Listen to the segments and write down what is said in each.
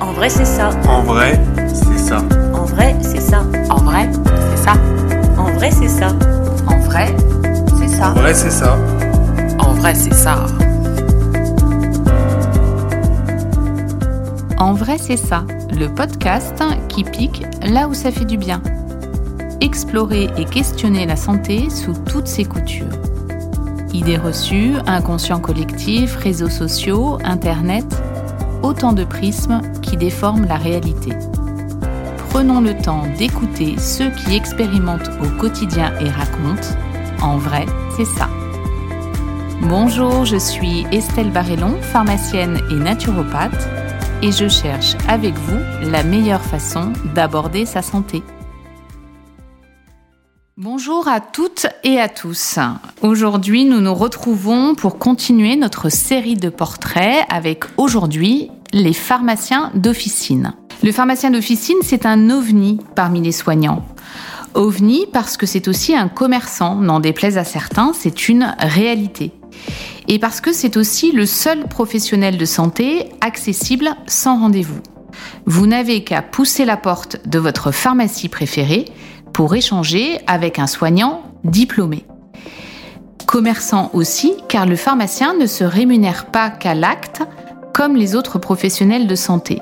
En vrai, c'est ça. En vrai, c'est ça. En vrai, c'est ça. En vrai, c'est ça. En vrai, c'est ça. En vrai, c'est ça. En vrai, c'est ça. En vrai, c'est ça. En vrai, c'est ça, le podcast qui pique là où ça fait du bien. Explorer et questionner la santé sous toutes ses coutures. Idées reçues, inconscient collectif, réseaux sociaux, Internet, autant de prismes qui déforment la réalité. Prenons le temps d'écouter ceux qui expérimentent au quotidien et racontent. En vrai, c'est ça. Bonjour, je suis Estelle Barrellon, pharmacienne et naturopathe, et je cherche avec vous la meilleure façon d'aborder sa santé. Bonjour à toutes et à tous. Aujourd'hui, nous nous retrouvons pour continuer notre série de portraits avec aujourd'hui les pharmaciens d'officine. Le pharmacien d'officine, c'est un ovni parmi les soignants. OVNI parce que c'est aussi un commerçant, n'en déplaise à certains, c'est une réalité. Et parce que c'est aussi le seul professionnel de santé accessible sans rendez-vous. Vous n'avez qu'à pousser la porte de votre pharmacie préférée pour échanger avec un soignant diplômé. Commerçant aussi, car le pharmacien ne se rémunère pas qu'à l'acte comme les autres professionnels de santé.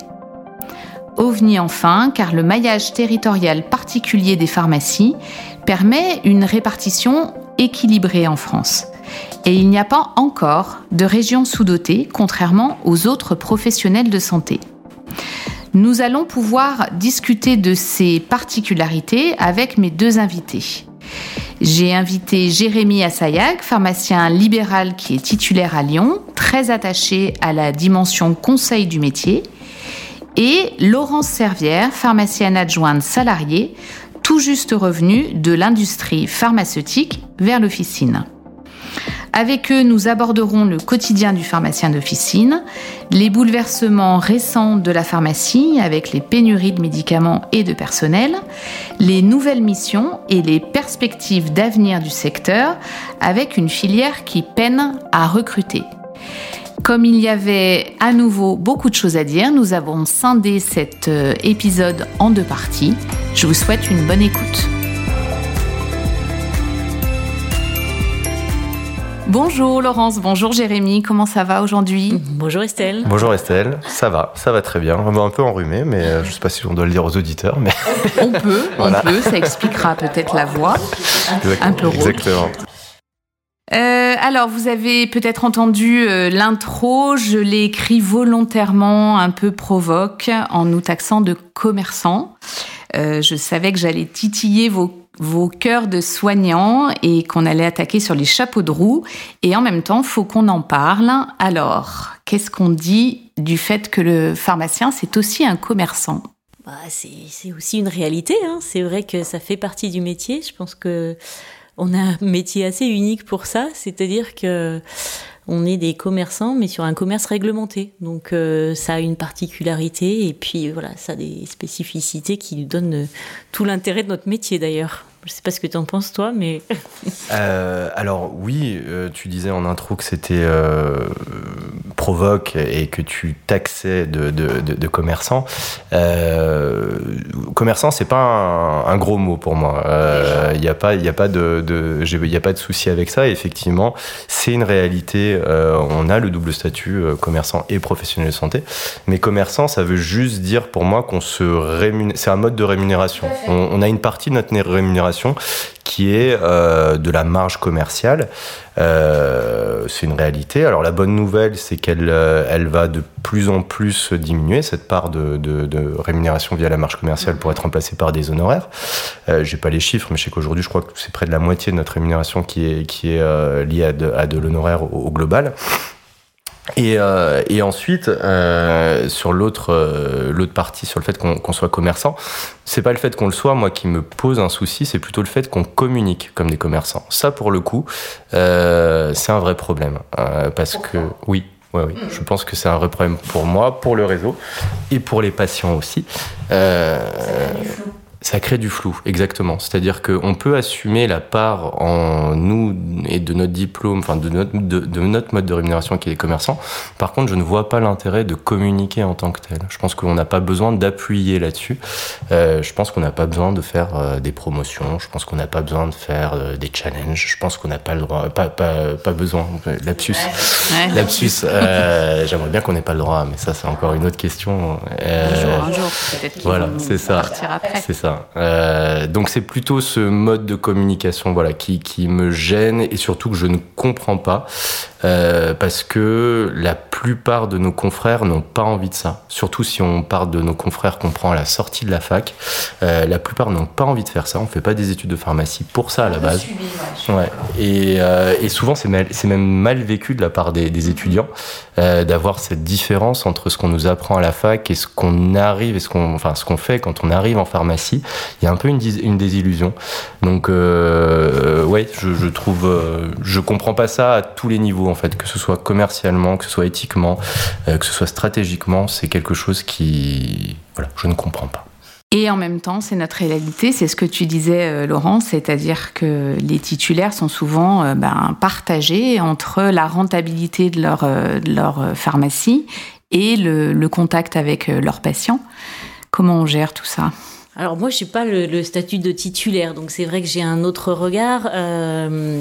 OVNI enfin, car le maillage territorial particulier des pharmacies permet une répartition équilibrée en France. Et il n'y a pas encore de région sous-dotée, contrairement aux autres professionnels de santé. Nous allons pouvoir discuter de ces particularités avec mes deux invités. J'ai invité Jérémy Assayag, pharmacien libéral qui est titulaire à Lyon, très attaché à la dimension conseil du métier, et Laurence Servière, pharmacienne adjointe salariée, tout juste revenue de l'industrie pharmaceutique vers l'officine. Avec eux, nous aborderons le quotidien du pharmacien d'officine, les bouleversements récents de la pharmacie avec les pénuries de médicaments et de personnel, les nouvelles missions et les perspectives d'avenir du secteur avec une filière qui peine à recruter. Comme il y avait à nouveau beaucoup de choses à dire, nous avons scindé cet euh, épisode en deux parties. Je vous souhaite une bonne écoute. Bonjour Laurence, bonjour Jérémy, comment ça va aujourd'hui Bonjour Estelle. Bonjour Estelle, ça va, ça va très bien. Un peu enrhumé, mais euh, je ne sais pas si on doit le dire aux auditeurs. Mais... On peut, on peut, ça expliquera peut-être la voix. Un peu rauque. Exactement. Euh, alors, vous avez peut-être entendu euh, l'intro, je l'ai écrit volontairement un peu provoque en nous taxant de commerçants. Euh, je savais que j'allais titiller vos, vos cœurs de soignants et qu'on allait attaquer sur les chapeaux de roue. Et en même temps, faut qu'on en parle. Alors, qu'est-ce qu'on dit du fait que le pharmacien, c'est aussi un commerçant? Bah, C'est aussi une réalité. Hein. C'est vrai que ça fait partie du métier. Je pense que on a un métier assez unique pour ça, c'est-à-dire que on est des commerçants, mais sur un commerce réglementé. Donc euh, ça a une particularité et puis voilà, ça a des spécificités qui nous donnent tout l'intérêt de notre métier d'ailleurs. Je sais pas ce que tu en penses toi, mais euh, alors oui, euh, tu disais en intro que c'était euh, provoque et que tu taxais de, de, de, de commerçant. Commerçant, c'est pas un, un, gros mot pour moi. Il n'y a pas, a pas de, de y a pas de souci avec ça. Effectivement, c'est une réalité. on a le double statut commerçant et professionnel de santé, mais commerçant, ça veut juste dire pour moi qu'on se rémunère. C'est un mode de rémunération. On, on a une partie de notre rémunération qui est euh, de la marge commerciale. Euh, c'est une réalité. Alors la bonne nouvelle, c'est qu'elle euh, elle va de plus en plus diminuer, cette part de, rémunération via la marge commerciale pour être remplacée par des honoraires. Euh, J'ai pas les chiffres, mais je sais qu'aujourd'hui, je crois que c'est près de la moitié de notre rémunération qui est, liée à de, à l'honoraire au global. Et, euh, et, ensuite, euh, sur l'autre euh, l'autre partie, sur le fait qu'on qu soit commerçant, c'est pas le fait qu'on le soit, moi, qui me pose un souci, c'est plutôt le fait qu'on communique comme des commerçants. Ça, pour le coup, euh, c'est un vrai problème. Euh, parce que, oui, Ouais, oui, je pense que c'est un vrai problème pour moi, pour le réseau et pour les patients aussi. Euh, Ça crée du flou, exactement. C'est-à-dire qu'on peut assumer la part en nous et de notre diplôme, enfin de notre, de, notre mode de rémunération qui est les commerçants. Par contre, je ne vois pas l'intérêt de communiquer en tant que tel. Je pense qu'on n'a pas besoin d'appuyer là-dessus. Euh, je pense qu'on n'a pas besoin de faire euh, des promotions. Je pense qu'on n'a pas besoin de faire euh, des challenges. Je pense qu'on n'a pas le droit, pas, pas, pas besoin. Lapsus. Ouais. Lapsus. Euh, J'aimerais bien qu'on n'ait pas le droit, mais ça, c'est encore une autre question. un jour, un jour, peut-être. Voilà, c'est ça. C'est ça. Euh, donc c'est plutôt ce mode de communication voilà, qui, qui, me gêne et surtout que je ne comprends pas euh, parce que la plupart de nos confrères n'ont pas envie de ça. Surtout si on parle de nos confrères qu'on prend à la sortie de la fac, euh, la plupart n'ont pas envie de faire ça. On fait pas des études de pharmacie pour ça à la base. ouais. Et, et, souvent c'est même mal vécu de la part des, des étudiants d'avoir cette différence entre ce qu'on nous apprend à la fac et ce qu'on arrive et ce qu'on enfin ce qu'on fait quand on arrive en pharmacie. Il y a un peu une, désillusion. Donc euh, ouais, je, trouve, euh, je comprends pas ça à tous les niveaux en fait, que ce soit commercialement, que ce soit éthiquement, euh, que ce soit stratégiquement, c'est quelque chose qui, voilà, je ne comprends pas. Et en même temps, c'est notre réalité, c'est ce que tu disais, euh, Laurent, c'est-à-dire que les titulaires sont souvent ben, partagés entre la rentabilité de leur, de leur pharmacie et le, le contact avec leurs patients. Comment on gère tout ça? Alors moi, je suis pas le, statut de titulaire, donc c'est vrai que j'ai un autre regard. Euh,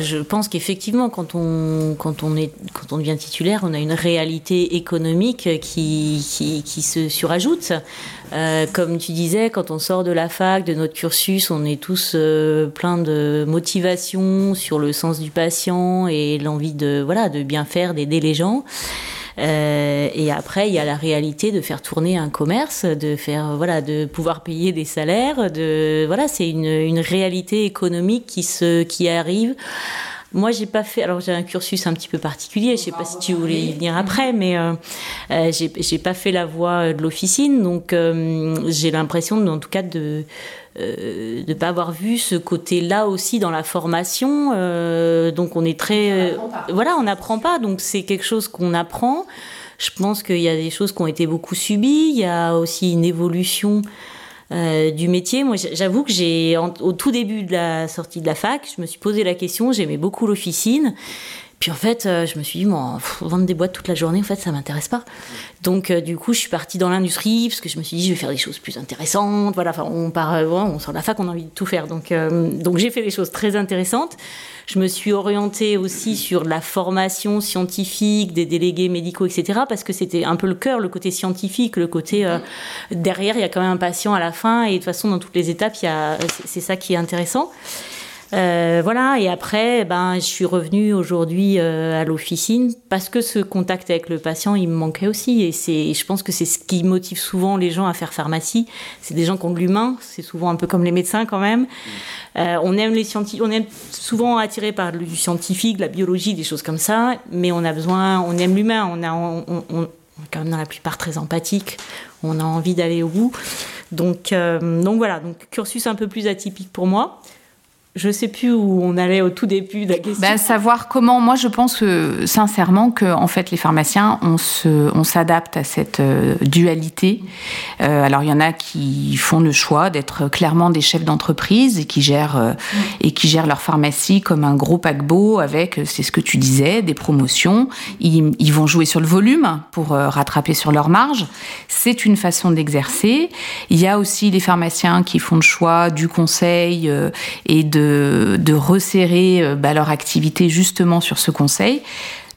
je pense qu'effectivement, quand on quand on devient titulaire, on a une réalité économique qui qui, qui se surajoute. Euh, comme tu disais, quand on sort de la fac, de notre cursus, on est tous euh, plein de motivation sur le sens du patient et l'envie de voilà de bien faire, d'aider les gens. Euh, et après, il y a la réalité de faire tourner un commerce, de faire voilà, de pouvoir payer des salaires. De voilà, c'est une, une réalité économique qui se qui arrive. Moi, j'ai pas fait. Alors, j'ai un cursus un petit peu particulier. Je sais pas si tu voulais y venir après, mais euh, euh, j'ai pas fait la voie de l'officine, donc euh, j'ai l'impression, en tout cas, de euh, de pas avoir vu ce côté-là aussi dans la formation. Euh, donc, on est très. On voilà, on n'apprend pas. Donc, c'est quelque chose qu'on apprend. Je pense qu'il y a des choses qui ont été beaucoup subies. Il y a aussi une évolution euh, du métier. Moi, j'avoue que j'ai, au tout début de la sortie de la fac, je me suis posé la question, j'aimais beaucoup l'officine. Puis en fait, euh, je me suis dit, bon, vendre des boîtes toute la journée, en fait, ça m'intéresse pas. Donc, euh, du coup, je suis partie dans l'industrie parce que je me suis dit, je vais faire des choses plus intéressantes. Voilà, enfin, on part, euh, on sort de la fac, on a envie de tout faire. Donc, donc j'ai fait des choses très intéressantes. Je me suis orientée aussi sur la formation scientifique des délégués médicaux, etc. Parce que c'était un peu le cœur, le côté scientifique, le côté derrière, il y a quand même un patient à la fin. Et de toute façon, dans toutes les étapes, c'est ça qui est intéressant. Euh, voilà, et après, ben, je suis revenue aujourd'hui euh, à l'officine parce que ce contact avec le patient, il me manquait aussi. Et c'est, je pense que c'est ce qui motive souvent les gens à faire pharmacie. C'est des gens qui ont de l'humain, c'est souvent un peu comme les médecins quand même. Euh, on aime les scientifiques, on est souvent attiré par du scientifique, la biologie, des choses comme ça, mais on a besoin, on aime l'humain, on, a, on, on, on est quand même dans la plupart très empathique, on a envie d'aller au bout. Donc, euh, donc voilà, donc cursus un peu plus atypique pour moi je sais plus où on allait au tout début de la question. Ben, savoir comment. Moi, je pense sincèrement que en fait les pharmaciens on se on s'adapte à cette euh, dualité. Euh, alors il y en a qui font le choix d'être clairement des chefs d'entreprise et qui gèrent euh, et qui gèrent leur pharmacie comme un gros paquebot avec c'est ce que tu disais des promotions. Ils, ils vont jouer sur le volume pour rattraper sur leur marge. C'est une façon d'exercer. Il y a aussi des pharmaciens qui font le choix du conseil et de de, resserrer euh, bah, leur activité justement sur ce conseil.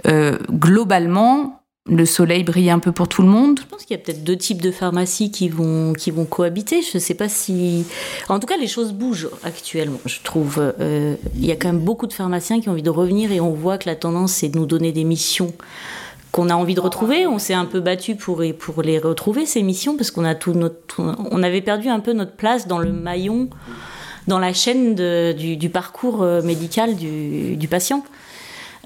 Euh, globalement, le soleil brille un peu pour tout le monde. Je pense qu'il y a peut-être deux types de pharmacies qui vont, qui vont cohabiter. Je ne sais pas si... En tout cas, les choses bougent actuellement, je trouve. Euh, il y a quand même beaucoup de pharmaciens qui ont envie de revenir et on voit que la tendance, c'est de nous donner des missions qu'on a envie de retrouver. On s'est un peu battu pour, pour les retrouver, ces missions, parce qu'on a tout notre, on avait perdu un peu notre place dans le maillon dans la chaîne du, parcours euh, médical du patient.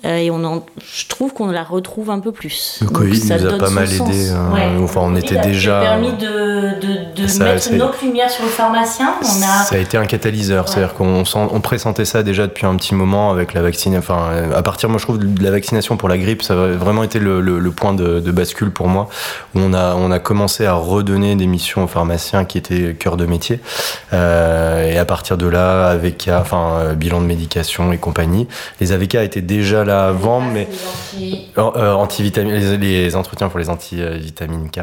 Euh, et on je trouve qu'on la retrouve un peu plus. Le Covid nous a pas mal aidé. Hein. enfin, on était déjà. Ça a permis de, de, mettre notre lumière sur le pharmacien. On a... Ça a été un catalyseur. C'est-à-dire qu'on on pressentait ça déjà depuis un petit moment avec la vaccination. Enfin, à partir, moi, je trouve, de la vaccination pour la grippe, ça a vraiment été le, le, point de, bascule pour moi, où on a, on a commencé à redonner des missions aux pharmaciens qui étaient cœur de métier. Euh, et à partir de là, AVK, enfin, euh, bilan de médication et compagnie. Les AVK étaient déjà là avant, mais euh, les, entretiens pour les antivitamines K.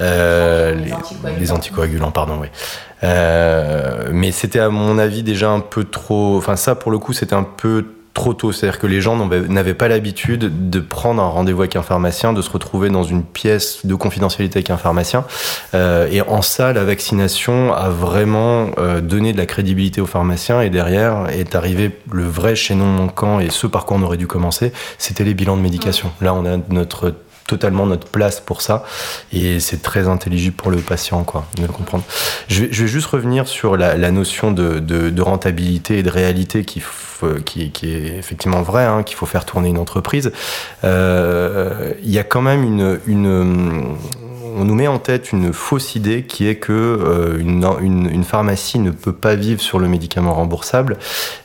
Euh, les, anticoagulants. pardon, oui. Euh, mais c'était à mon avis déjà un peu trop. Enfin, ça pour le coup, c'était un peu trop tôt. C'est-à-dire que les gens n'avaient pas l'habitude de prendre un rendez-vous avec un pharmacien, de se retrouver dans une pièce de confidentialité avec un pharmacien. Euh, et en ça, la vaccination a vraiment euh, donné de la crédibilité aux pharmaciens. Et derrière est arrivé le vrai chaînon manquant et ce par quoi on aurait dû commencer, c'était les bilans de médication. Là, on a notre totalement notre place pour ça. Et c'est très intelligible pour le patient quoi de le comprendre. Je vais, juste revenir sur la, notion de, rentabilité et de réalité qui, qui, est effectivement vrai hein, qu'il faut faire tourner une entreprise. Euh, il y a quand même une, on nous met en tête une fausse idée qui est que euh, une, pharmacie ne peut pas vivre sur le médicament remboursable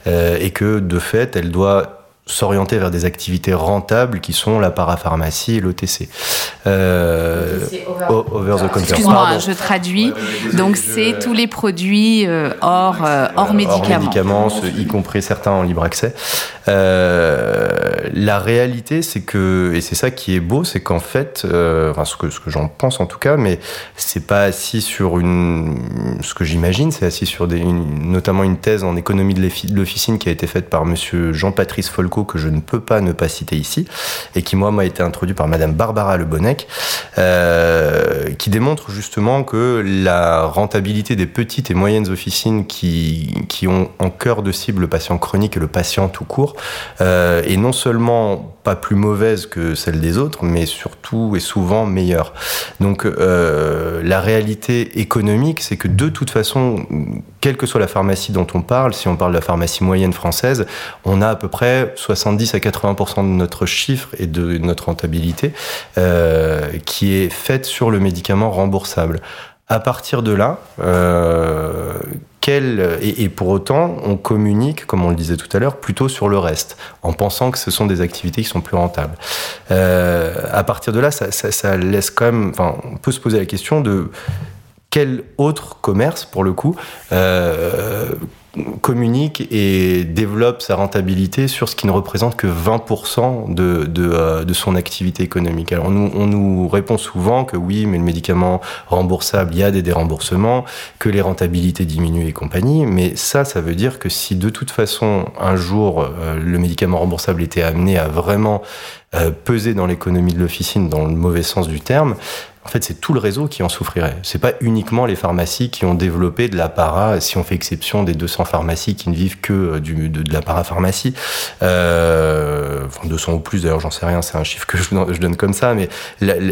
euh, et que de fait elle doit s'orienter vers des activités rentables qui sont la parapharmacie et l'OTC. Euh, over, the counter. Excuse-moi, je traduis. Donc c'est tous les produits euh, hors, euh, hors médicaments. Hors médicaments, y compris certains en libre accès. Euh, la réalité, c'est que, et c'est ça qui est beau, c'est qu'en fait, enfin ce que, ce que j'en pense en tout cas, mais c'est pas assis sur une, ce que j'imagine, c'est assis sur des, notamment une thèse en économie de l'officine qui a été faite par monsieur Jean-Patrice Folco que je ne peux pas ne pas citer ici, et qui moi m'a été introduit par Madame Barbara Le Bonnec, euh, qui démontre justement que la rentabilité des petites et moyennes officines qui, qui ont en cœur de cible le patient chronique et le patient tout court euh, est non seulement pas plus mauvaise que celle des autres, mais surtout et souvent meilleure. Donc euh, la réalité économique, c'est que de toute façon, quelle que soit la pharmacie dont on parle, si on parle de la pharmacie moyenne française, on a à peu près 70 à 80% de notre chiffre et de notre rentabilité euh, qui est faite sur le médicament remboursable. À partir de là, et, pour autant, on communique, comme on le disait tout à l'heure, plutôt sur le reste, en pensant que ce sont des activités qui sont plus rentables. Euh, à partir de là, ça, ça laisse quand même, enfin, on peut se poser la question de quel autre commerce, pour le coup, euh, communique et développe sa rentabilité sur ce qui ne représente que 20% de, de, euh, de, son activité économique. Alors on nous, on nous répond souvent que oui, mais le médicament remboursable, il y a des déremboursements, que les rentabilités diminuent et compagnie, mais ça, ça veut dire que si de toute façon un jour euh, le médicament remboursable était amené à vraiment euh, peser dans l'économie de l'officine dans le mauvais sens du terme, en fait, c'est tout le réseau qui en souffrirait. C'est pas uniquement les pharmacies qui ont développé de l'apparat, si on fait exception des 200 pharmacies qui ne vivent que euh, de, la parapharmacie. Euh, enfin, 200 ou plus, d'ailleurs, j'en sais rien, c'est un chiffre que je, donne comme ça, mais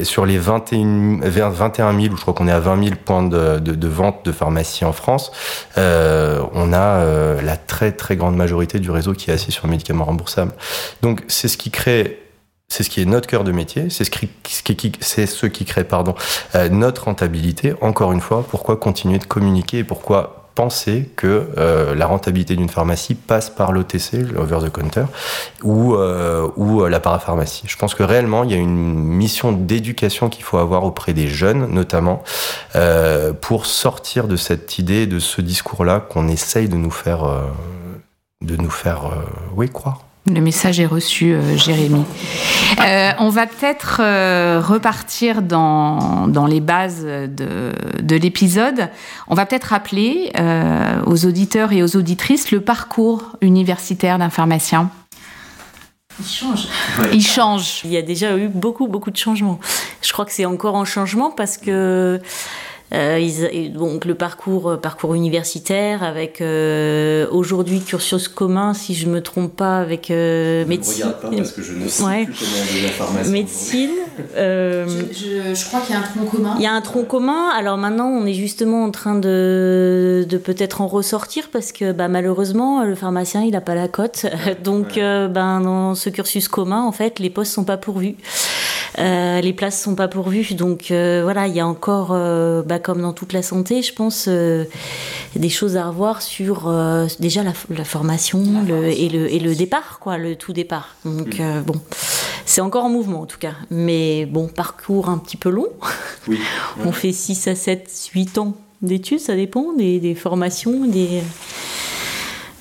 sur les 21, 21 000, ou je crois qu'on est à 20 000 points de, vente de pharmacie en France, euh, on a la très très grande majorité du réseau qui est assis sur le médicament remboursable. Donc, c'est ce qui crée c'est ce qui est notre cœur de métier, c'est ce qui, crée pardon, euh, notre rentabilité. Encore une fois, pourquoi continuer de communiquer et pourquoi penser que euh, la rentabilité d'une pharmacie passe par l'OTC, l'over the counter, ou, euh, ou la parapharmacie? Je pense que réellement, il y a une mission d'éducation qu'il faut avoir auprès des jeunes, notamment, pour sortir de cette idée, de ce discours-là qu'on essaye de nous faire, de croire. Le message est reçu, euh, Jérémy. Euh, on va peut-être euh, repartir dans, dans, les bases de, de l'épisode. On va peut-être rappeler aux auditeurs et aux auditrices le parcours universitaire d'un pharmacien. Il change. Il change. Il y a déjà eu beaucoup, beaucoup de changements. Je crois que c'est encore en changement parce que donc le parcours, parcours universitaire avec aujourd'hui cursus commun, si je me trompe pas, avec médecine. Ne regarde pas parce que je ne sais plus comment la pharmacie. Médecine. Je, je, crois qu'il y a un tronc commun. Il y a un tronc commun. Alors maintenant, on est justement en train de, de peut-être en ressortir parce que bah, malheureusement, le pharmacien, il n'a pas la cote. Donc, ben, dans ce cursus commun, en fait, les postes sont pas pourvus. Euh, les places sont pas pourvues, donc euh, voilà, il y a encore, euh, bah, comme dans toute la santé, je pense, des choses à revoir sur déjà la, formation, et, le, et le départ, quoi, le tout départ. Donc mm. bon, c'est encore en mouvement en tout cas, mais bon, parcours un petit peu long. Oui. On fait 6 à 7, 8 ans d'études, ça dépend des, des formations, des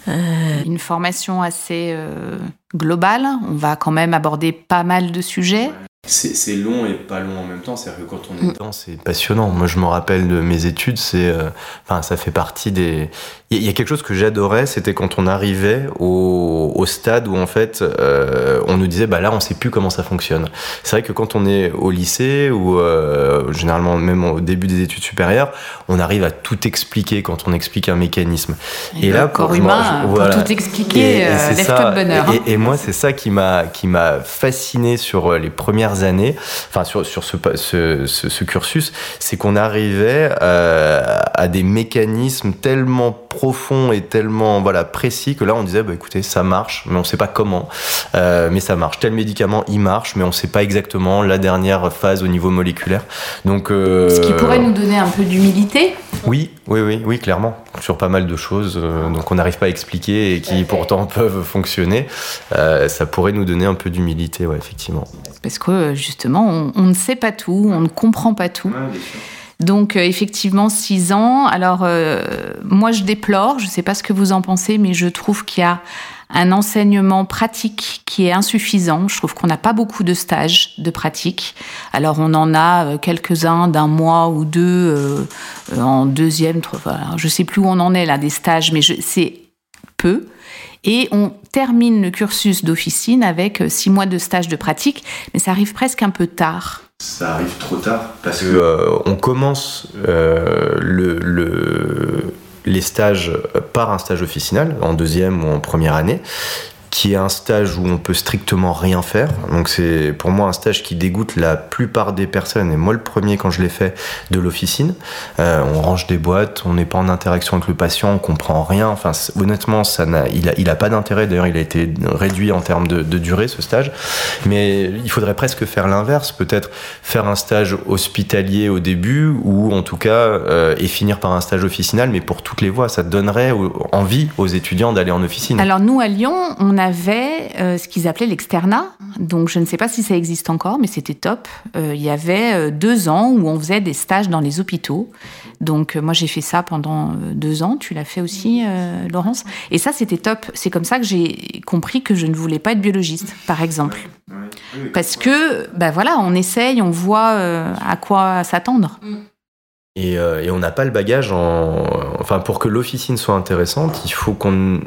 euh, une formation assez euh, globale. On va quand même aborder pas mal de sujets. C'est long et pas long en même temps. C'est-à-dire que quand on est mm. dedans, c'est passionnant. Moi, je me rappelle de mes études. C'est, euh, enfin, ça fait partie des. Il y a quelque chose que j'adorais, c'était quand on arrivait au, au, stade où en fait, euh, on nous disait, bah là, on sait plus comment ça fonctionne. C'est vrai que quand on est au lycée ou euh, généralement même au début des études supérieures, on arrive à tout expliquer quand on explique un mécanisme. Et, là, corps humain, pour tout expliquer, euh, lève bonheur. Hein. Et, et, moi, c'est ça qui m'a qui m'a fasciné sur les premières années, enfin sur, sur ce, ce, ce, cursus, c'est qu'on arrivait euh, à des mécanismes tellement profonds et tellement voilà précis que là on disait bah écoutez ça marche mais on sait pas comment. Euh, mais ça marche. Tel médicament il marche mais on sait pas exactement la dernière phase au niveau moléculaire. Donc euh, ce qui pourrait nous donner un peu d'humilité. Oui oui oui oui clairement. Sur pas mal de choses donc on n'arrive pas à expliquer et qui pourtant peuvent fonctionner. Ça pourrait nous donner un peu d'humilité ouais effectivement. Parce que justement, on, ne sait pas tout, on ne comprend pas tout. Donc euh, effectivement, six ans. Alors euh, moi, je déplore, je ne sais pas ce que vous en pensez, mais je trouve qu'il y a un enseignement pratique qui est insuffisant. Je trouve qu'on n'a pas beaucoup de stages de pratique. Alors on en a euh, quelques-uns d'un mois ou deux en deuxième, je ne sais plus où on en est là des stages, mais c'est peu. Et on termine le cursus d'officine avec euh, six mois de stage de pratique, mais ça arrive presque un peu tard. Ça arrive trop tard parce que euh, on commence euh, le, les stages par un stage officinal en deuxième ou en première année qui est un stage où on peut strictement rien faire. Donc c'est pour moi un stage qui dégoûte la plupart des personnes, et moi le premier quand je l'ai fait de l'officine. Euh, on range des boîtes, on n'est pas en interaction avec le patient, on comprend rien. Enfin honnêtement, ça n'a, il a, il a pas d'intérêt. D'ailleurs, il a été réduit en termes de, durée ce stage. Mais il faudrait presque faire l'inverse, peut-être faire un stage hospitalier au début, ou en tout cas euh, et finir par un stage officinal, mais pour toutes les voies. Ça donnerait envie aux étudiants d'aller en officine. Alors nous à Lyon, on avait euh, ce qu'ils appelaient l'externat. Donc, je ne sais pas si ça existe encore, mais c'était top. Euh, il y avait euh, deux ans où on faisait des stages dans les hôpitaux. Donc, moi, j'ai fait ça pendant deux ans. Tu l'as fait aussi, Laurence? Et ça, c'était top. C'est comme ça que j'ai compris que je ne voulais pas être biologiste, par exemple. Parce que, ben voilà, on essaye, on voit à quoi s'attendre. Euh, et, on n'a pas le bagage en. Enfin, pour que l'officine soit intéressante, il faut,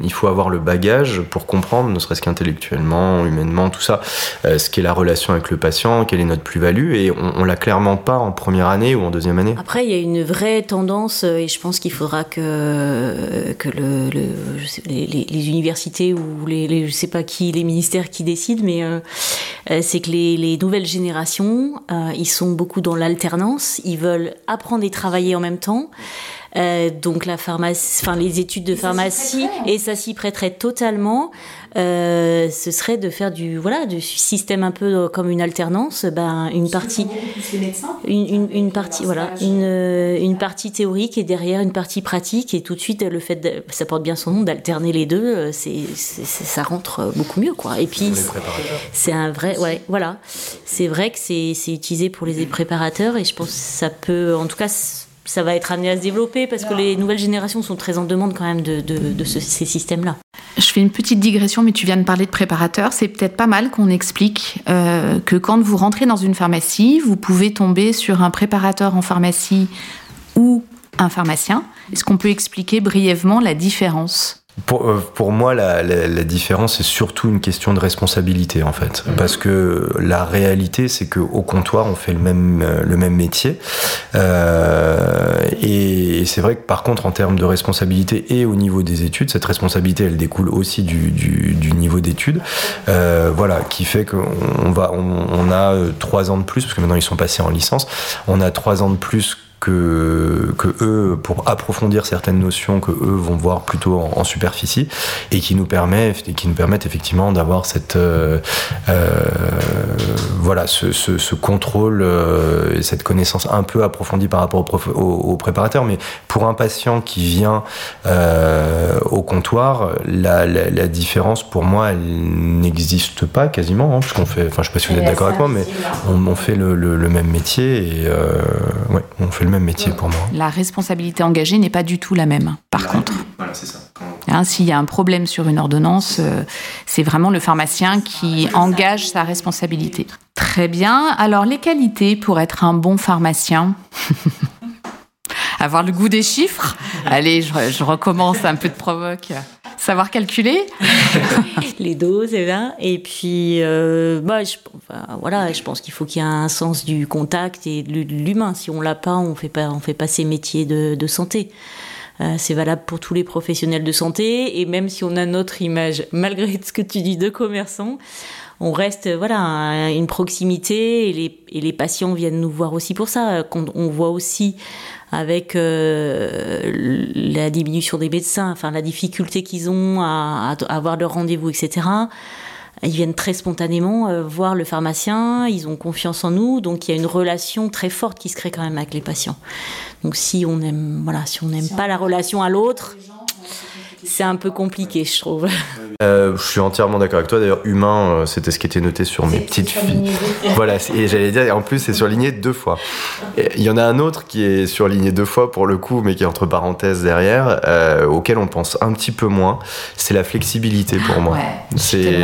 il faut avoir le bagage pour comprendre, ne serait-ce qu'intellectuellement, humainement, tout ça, euh, ce qu'est la relation avec le patient, quelle est notre plus-value. Et on, on l'a clairement pas en première année ou en deuxième année. Après, il y a une vraie tendance, euh, et je pense qu'il faudra que, que le, les, universités ou les, les, je sais pas qui, les ministères qui décident, mais c'est que les, les, nouvelles générations, ils sont beaucoup dans l'alternance, ils veulent apprendre des travailler en même temps. Euh, donc la pharmacie, enfin les études de pharmacie, et ça s'y prêterait totalement. Euh, ce serait de faire du voilà du système un peu comme une alternance, ben une partie, une, une, une partie voilà une, une partie théorique et derrière une partie pratique et tout de suite le fait de, ça porte bien son nom d'alterner les deux, euh, c'est ça rentre beaucoup mieux quoi. Et puis c'est un vrai ouais voilà c'est vrai que c'est utilisé pour les préparateurs et je pense que ça peut en tout cas ça va être amené à se développer parce que les nouvelles générations sont très en demande quand même de, de, ces systèmes-là. Je fais une petite digression, mais tu viens de parler de préparateur. C'est peut-être pas mal qu'on explique euh, que quand vous rentrez dans une pharmacie, vous pouvez tomber sur un préparateur en pharmacie ou un pharmacien. Est-ce qu'on peut expliquer brièvement la différence? Pour, euh, pour, moi, la, la, la, différence est surtout une question de responsabilité en fait, mhm. parce que la réalité, c'est que au comptoir, on fait le même euh, le même métier, euh, Et, c'est vrai que par contre, en termes de responsabilité et au niveau des études, cette responsabilité, elle découle aussi du, niveau d'études, euh, voilà, qui fait qu'on va, on, a trois ans de plus, parce que maintenant ils sont passés en licence, on a trois ans de plus que, que eux, pour approfondir certaines notions que eux vont voir plutôt en, superficie et qui nous permet, qui nous permettent effectivement d'avoir cette, euh, euh, voilà, ce, ce, ce contrôle euh, et cette connaissance un peu approfondie par rapport au, au, préparateur. Mais pour un patient qui vient au comptoir, la, la, la, différence pour moi, elle n'existe pas quasiment, hein, puisqu'on fait, enfin, je sais pas si vous êtes d'accord avec moi, mais on, on fait le, le, le, même métier et ouais, on fait le même métier pour moi. La responsabilité engagée n'est pas du tout la même, par contre. Voilà, c'est ça. Hein, S'il y a un problème sur une ordonnance, euh, c'est vraiment le pharmacien qui engage sa responsabilité. Très bien. Alors, les qualités pour être un bon pharmacien? Avoir le goût des chiffres? Allez, je, je recommence un peu de provoque. Savoir calculer Les doses, et. Et puis, euh, bah, je, voilà, je pense qu'il faut qu'il y ait un sens du contact et de l'humain. Si on l'a pas, on fait pas, on fait pas ces métiers de, santé. Euh, c'est valable pour tous les professionnels de santé. Et même si on a notre image, malgré ce que tu dis, de commerçant, on reste voilà une proximité et les, et les patients viennent nous voir aussi pour ça. Quand on voit aussi avec euh, la diminution des médecins, enfin la difficulté qu'ils ont à, avoir leur rendez-vous, etc. Ils viennent très spontanément euh, voir le pharmacien, ils ont confiance en nous, donc il y a une relation très forte qui se crée quand même avec les patients. Donc si on aime, voilà, si on n'aime pas la relation à l'autre, c'est un peu compliqué, je trouve. Euh, je suis entièrement d'accord avec toi. D'ailleurs, humain, euh, c'était ce qui était noté sur mes petites filles. Voilà, et j'allais dire, en plus, c'est surligné deux fois. Il y en a un autre qui est surligné deux fois pour le coup, mais qui est entre parenthèses derrière, euh, auquel on pense un petit peu moins. C'est la flexibilité pour moi. c'est,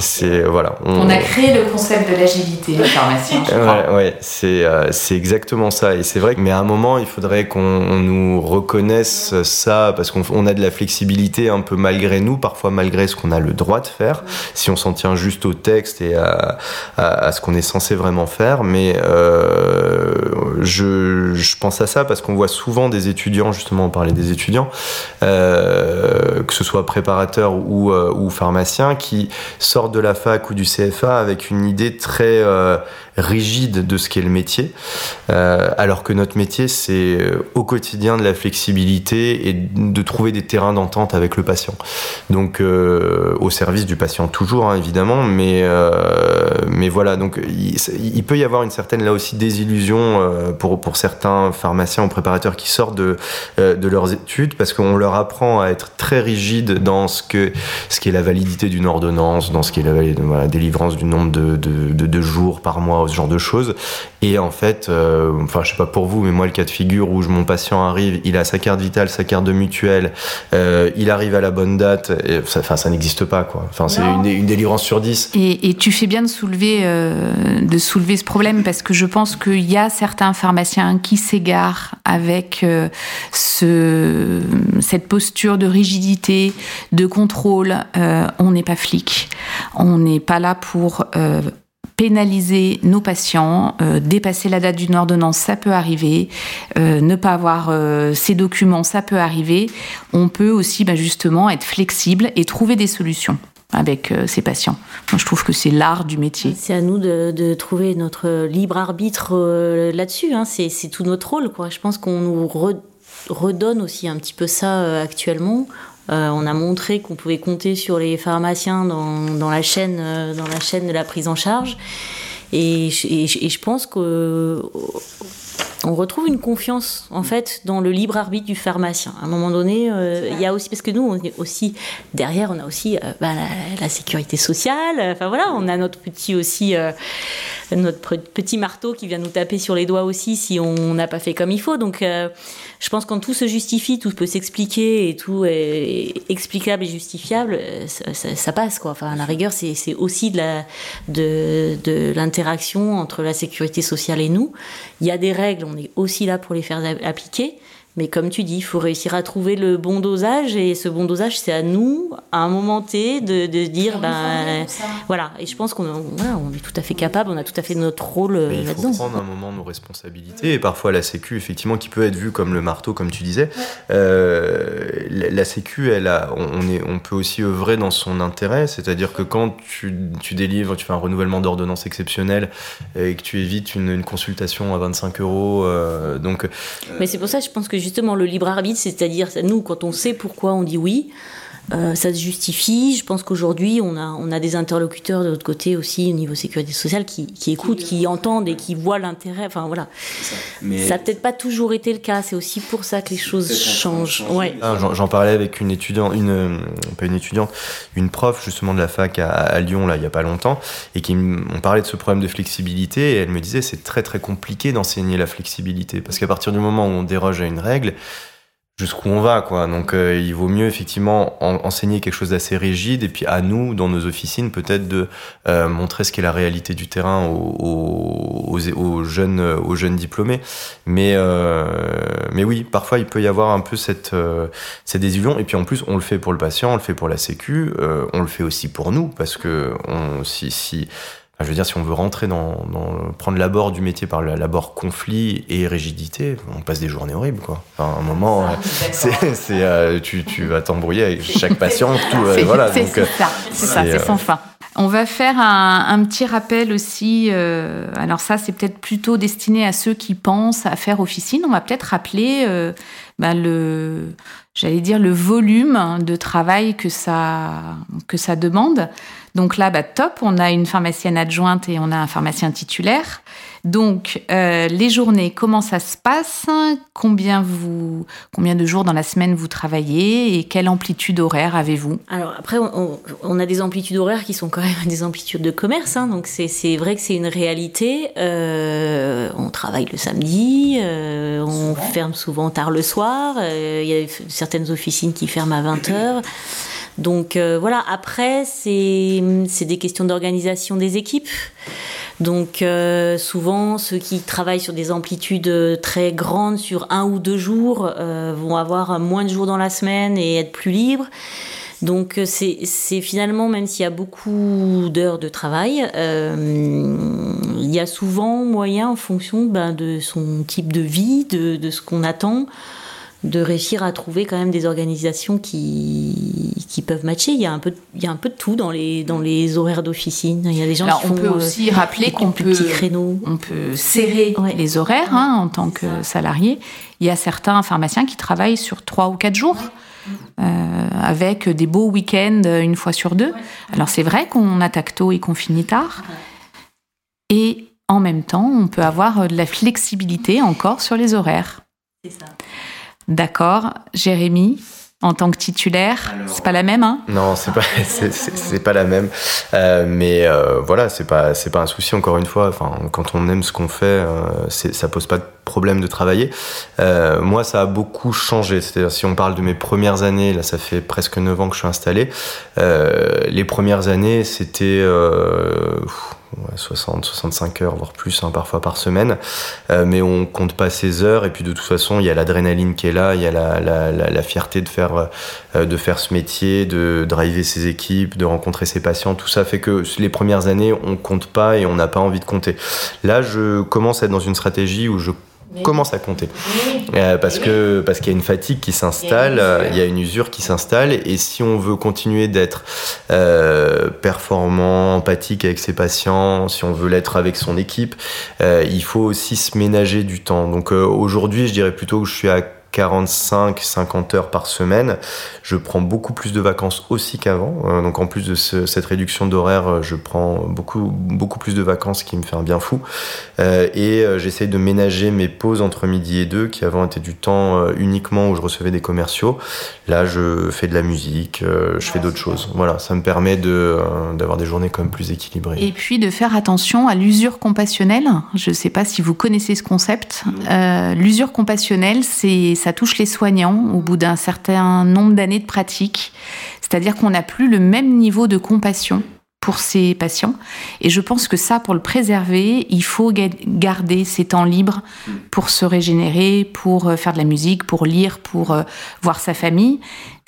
c'est voilà. On... a créé le concept de l'agilité, le pharmacien. Ouais, ouais, c'est c'est exactement ça. Et c'est vrai que, mais à un moment, il faudrait qu'on nous reconnaisse ça parce qu'on a de la flexibilité un peu malgré nous, parfois malgré ce qu'on a le droit de faire, si on s'en tient juste au texte et à, ce qu'on est censé vraiment faire. Mais euh, je, je, pense à ça parce qu'on voit souvent des étudiants, justement on parlait des étudiants, euh, que ce soit préparateurs ou, euh, ou pharmaciens, qui sortent de la fac ou du CFA avec une idée très euh, rigide de ce qu'est le métier, euh, alors que notre métier, c'est euh, au quotidien de la flexibilité et de trouver des terrains d'entente avec le patient. Donc, euh, au service du patient toujours, hein, évidemment, mais, euh, mais voilà, donc il, peut y avoir une certaine, là aussi, désillusion euh, pour, pour certains pharmaciens ou préparateurs qui sortent de, euh, de leurs études, parce qu'on leur apprend à être très rigide dans ce que ce qui est la validité d'une ordonnance, dans ce qui est la, voilà, délivrance du nombre de, de, de, de jours par mois ce genre de choses. Et en fait, euh, enfin, je sais pas pour vous, mais moi, le cas de figure où mon patient arrive, il a sa carte vitale, sa carte de mutuelle, euh, il arrive à la bonne date, enfin, ça, n'existe pas, quoi. Enfin, c'est une, une, délirance sur 10. Et, et tu fais bien de soulever, euh, de soulever ce problème parce que je pense qu'il y a certains pharmaciens qui s'égarent avec euh, ce, cette posture de rigidité, de contrôle. Euh, on n'est pas flic. On n'est pas là pour pénaliser nos patients, euh, dépasser la date d'une ordonnance, ça peut arriver, euh, ne pas avoir euh, ces documents, ça peut arriver. On peut aussi bah, justement être flexible et trouver des solutions avec ces patients. Moi, je trouve que c'est l'art du métier. C'est à nous de, trouver notre libre arbitre là-dessus. Hein. C'est tout notre rôle. Je pense qu'on nous re redonne aussi un petit peu ça actuellement. Euh, on a montré qu'on pouvait compter sur les pharmaciens dans, la chaîne, euh, dans la chaîne de la prise en charge. Et je pense que on retrouve une confiance en fait dans le libre arbitre du pharmacien. À un moment donné, euh, il y a aussi parce que nous, on est aussi derrière, on a aussi euh, bah, la, la, sécurité sociale. Enfin voilà, on a notre petit aussi euh, notre petit marteau qui vient nous taper sur les doigts aussi si on n'a pas fait comme il faut. Donc, euh, je pense quand tout se justifie, tout peut s'expliquer et tout est explicable et justifiable, ça, ça, ça passe quoi. Enfin, à la rigueur, c'est aussi de la de, de l'interaction entre la sécurité sociale et nous. Il y a des règles on est aussi là pour les faire appliquer. Mais comme tu dis, il faut réussir à trouver le bon dosage et ce bon dosage, c'est à nous, à un moment T, de, de dire, ben voilà. Et je pense qu'on voilà, on est tout à fait capable, on a tout à fait notre rôle là-dedans. Il faut prendre un moment nos responsabilités et parfois la Sécu, effectivement, qui peut être vue comme le marteau, comme tu disais. Euh, la, Sécu, elle a, on, est, on peut aussi œuvrer dans son intérêt, c'est-à-dire que quand tu, tu, délivres, tu fais un renouvellement d'ordonnance exceptionnel et que tu évites une, une consultation à 25 euros, euh, donc. Mais c'est pour ça, je pense que justement le libre arbitre, c'est-à-dire nous, quand on sait pourquoi on dit oui, euh, ça se justifie. Je pense qu'aujourd'hui, on a, on a des interlocuteurs de l'autre côté aussi au niveau sécurité sociale qui, qui écoutent, qui entendent et qui voient l'intérêt. Enfin voilà. Ça n'a peut-être pas toujours été le cas. C'est aussi pour ça que les choses changent. Ouais. Ah, j'en parlais avec une étudiante, une, euh, pas une étudiante, une prof justement de la fac à, Lyon là il y a pas longtemps et qui on parlait de ce problème de flexibilité et elle me disait c'est très très compliqué d'enseigner la flexibilité parce qu'à partir du moment où on déroge à une règle jusqu'où on va quoi. Donc euh, il vaut mieux effectivement enseigner quelque chose d'assez rigide et puis à nous dans nos officines peut-être de euh, montrer ce qu'est la réalité du terrain aux, aux, jeunes aux jeunes diplômés. Mais euh, mais oui parfois il peut y avoir un peu cette cette désillusion. Et puis en plus on le fait pour le patient on le fait pour la sécu on le fait aussi pour nous parce que on, si si je veux dire, si on veut rentrer dans, prendre l'abord du métier par l'abord conflit et rigidité, on passe des journées horribles, quoi. Enfin, à un moment, ah, c'est, euh, tu, tu, vas t'embrouiller avec chaque patient, tout, euh, voilà. C'est, ça, c'est ça, c'est sans fin. On va faire un, petit rappel aussi. Euh, alors ça, c'est peut-être plutôt destiné à ceux qui pensent à faire officine. On va peut-être rappeler ben le, j'allais dire le volume de travail que ça que ça demande. Donc là, bah, top, on a une pharmacienne adjointe et on a un pharmacien titulaire. Donc, euh, les journées, comment ça se passe? Combien, vous, combien de jours dans la semaine vous travaillez? Et quelle amplitude horaire avez-vous? Alors après, on, a des amplitudes horaires qui sont quand même des amplitudes de commerce. Hein, donc c'est vrai que c'est une réalité. Euh, on travaille le samedi, euh, on ferme souvent tard le soir. Il y a certaines officines qui ferment à 20h. Donc voilà, après, c'est des questions d'organisation des équipes. Donc euh, souvent, ceux qui travaillent sur des amplitudes très grandes sur un ou deux jours euh, vont avoir moins de jours dans la semaine et être plus libres. Donc euh, c'est finalement, même s'il y a beaucoup d'heures de travail, il y a souvent moyen, en fonction ben, de son type de vie, de, de ce qu'on attend, de réussir à trouver quand même des organisations qui, qui peuvent matcher. Il y a un peu, il y a un peu de tout dans les, dans les horaires d'officine. Il y a des gens qui on peut euh, aussi rappeler qu'on peut, on peut serrer les horaires hein, en tant que salarié. Il y a certains pharmaciens qui travaillent sur trois ou quatre jours. Euh, avec des beaux week-ends une fois sur deux. Alors c'est vrai qu'on attaque tôt et qu'on finit tard. Et en même temps, on peut avoir de la flexibilité encore sur les horaires. C'est ça. D'accord. Jérémy, en tant que titulaire, c'est pas la même, hein? Non, c'est pas, c'est, pas la même. Euh, mais euh, voilà, c'est pas, c'est pas un souci. Encore une fois, enfin, quand on aime ce qu'on fait, euh, ça pose pas de problème de travailler. moi, ça a beaucoup changé. C'est-à-dire, si on parle de mes premières années, là, ça fait presque 9 ans que je suis installé. les premières années, c'était 60, 65 heures, voire plus, hein, parfois par semaine. Euh, mais on compte pas ces heures. Et puis de toute façon, il y a l'adrénaline qui est là, il y a la, fierté de faire, euh, de faire ce métier, de driver ses équipes, de rencontrer ses patients. Tout ça fait que les premières années, on compte pas et on n'a pas envie de compter. Là, je commence à être dans une stratégie où je commence à compter. Euh, parce que parce qu'il y a une fatigue qui s'installe, il y a une usure qui s'installe, et si on veut continuer d'être euh, performant, empathique avec ses patients, si on veut l'être avec son équipe, euh, il faut aussi se ménager du temps. Donc aujourd'hui, je dirais plutôt que je suis à 45-50 heures par semaine. Je prends beaucoup plus de vacances aussi qu'avant. Euh, donc en plus de cette réduction d'horaire, euh, je prends beaucoup, beaucoup plus de vacances qui me fait un bien fou. Euh, et j'essaye de ménager mes pauses entre midi et deux, qui avant étaient du temps uniquement où je recevais des commerciaux. Là, je fais de la musique, je fais d'autres choses. Voilà, ça me permet d'avoir des journées quand même plus équilibrées. Et puis de faire attention à l'usure compassionnelle. Je ne sais pas si vous connaissez ce concept. l'usure compassionnelle, c'est ça touche les soignants au bout d'un certain nombre d'années de pratique. C'est-à-dire qu'on n'a plus le même niveau de compassion pour ses patients. Et je pense que ça, pour le préserver, il faut garder ses temps libres pour se régénérer, pour euh, faire de la musique, pour lire, pour euh, voir sa famille.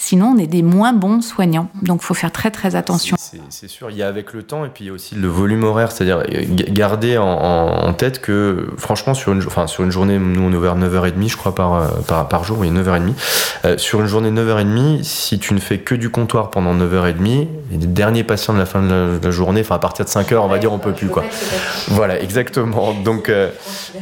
Sinon, on est des moins bons soignants. Donc, il faut faire très, très attention. C'est sûr, il y a avec le temps et puis il y a aussi le volume horaire. C'est-à-dire euh, garder en, tête que, franchement, sur une, enfin, sur une journée, nous, on est ouvert 9h30, je crois, par, par, par jour, oui, 9h30. sur une journée 9h30, si tu ne fais que du comptoir pendant 9h30, les derniers patients de la fin de la la journée, enfin à partir de 5 heures, on va dire, on peut plus quoi. Voilà, exactement. Donc euh,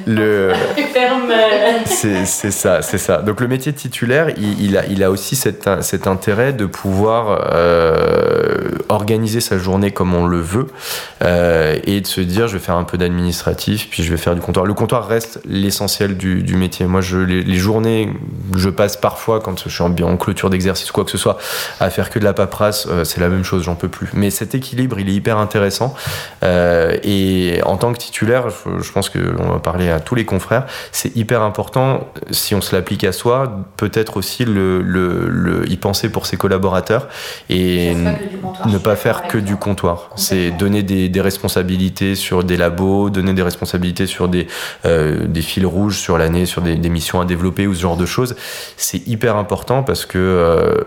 le c'est ça, c'est ça. Donc le métier de titulaire, il, a, il a aussi cet, cet intérêt de pouvoir euh, organiser sa journée comme on le veut euh, et de se dire, je vais faire un peu d'administratif, puis je vais faire du comptoir. Le comptoir reste l'essentiel du, métier. Moi, je, les, journées, je passe parfois quand je suis en, clôture d'exercice, quoi que ce soit, à faire que de la paperasse, c'est la même chose, j'en peux plus. Mais cet équilibre il est hyper intéressant. Euh, et en tant que titulaire, je, pense qu'on va parler à tous les confrères, c'est hyper important, si on se l'applique à soi, peut-être aussi le, y penser pour ses collaborateurs et ne pas faire que du comptoir. C'est donner des, des, responsabilités sur des labos, donner des responsabilités sur des, euh, des fils rouges sur l'année, sur des, des, missions à développer ou ce genre de choses. C'est hyper important parce que euh,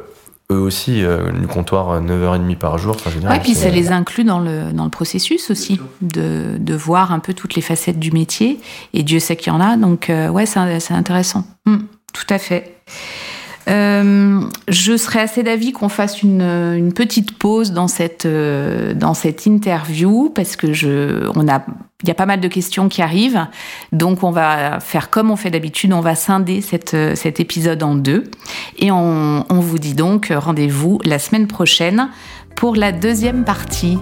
eux aussi, euh, du comptoir 9h30 euh, par jour. et puis ça les inclut dans le, dans le processus aussi, de, de, voir un peu toutes les facettes du métier. Et Dieu sait qu'il y en a, donc euh, ouais, c'est intéressant. Hmm, tout à fait. Euh, je serais assez d'avis qu'on fasse une, petite pause dans cette, euh, dans cette interview parce que je, on a, il y a pas mal de questions qui arrivent. Donc, on va faire comme on fait d'habitude. On va scinder cette, cet épisode en deux. Et on vous dit donc rendez-vous la semaine prochaine pour la deuxième partie